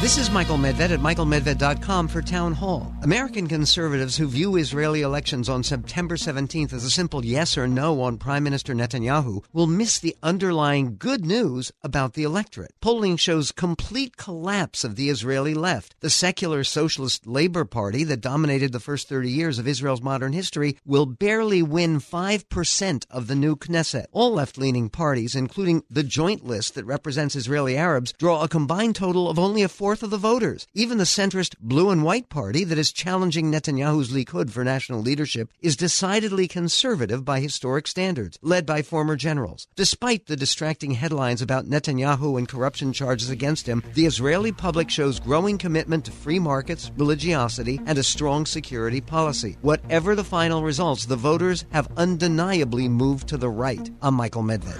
This is Michael Medved at michaelmedved.com for Town Hall. American conservatives who view Israeli elections on September 17th as a simple yes or no on Prime Minister Netanyahu will miss the underlying good news about the electorate. Polling shows complete collapse of the Israeli left. The secular socialist Labor Party that dominated the first 30 years of Israel's modern history will barely win 5% of the new Knesset. All left-leaning parties, including the joint list that represents Israeli Arabs, draw a combined total of only a fourth of the voters. Even the centrist Blue and White Party that is challenging Netanyahu's Likud for national leadership is decidedly conservative by historic standards, led by former generals. Despite the distracting headlines about Netanyahu and corruption charges against him, the Israeli public shows growing commitment to free markets, religiosity, and a strong security policy. Whatever the final results, the voters have undeniably moved to the right. I'm Michael Medved.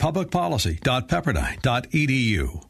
Publicpolicy.pepperdine.edu.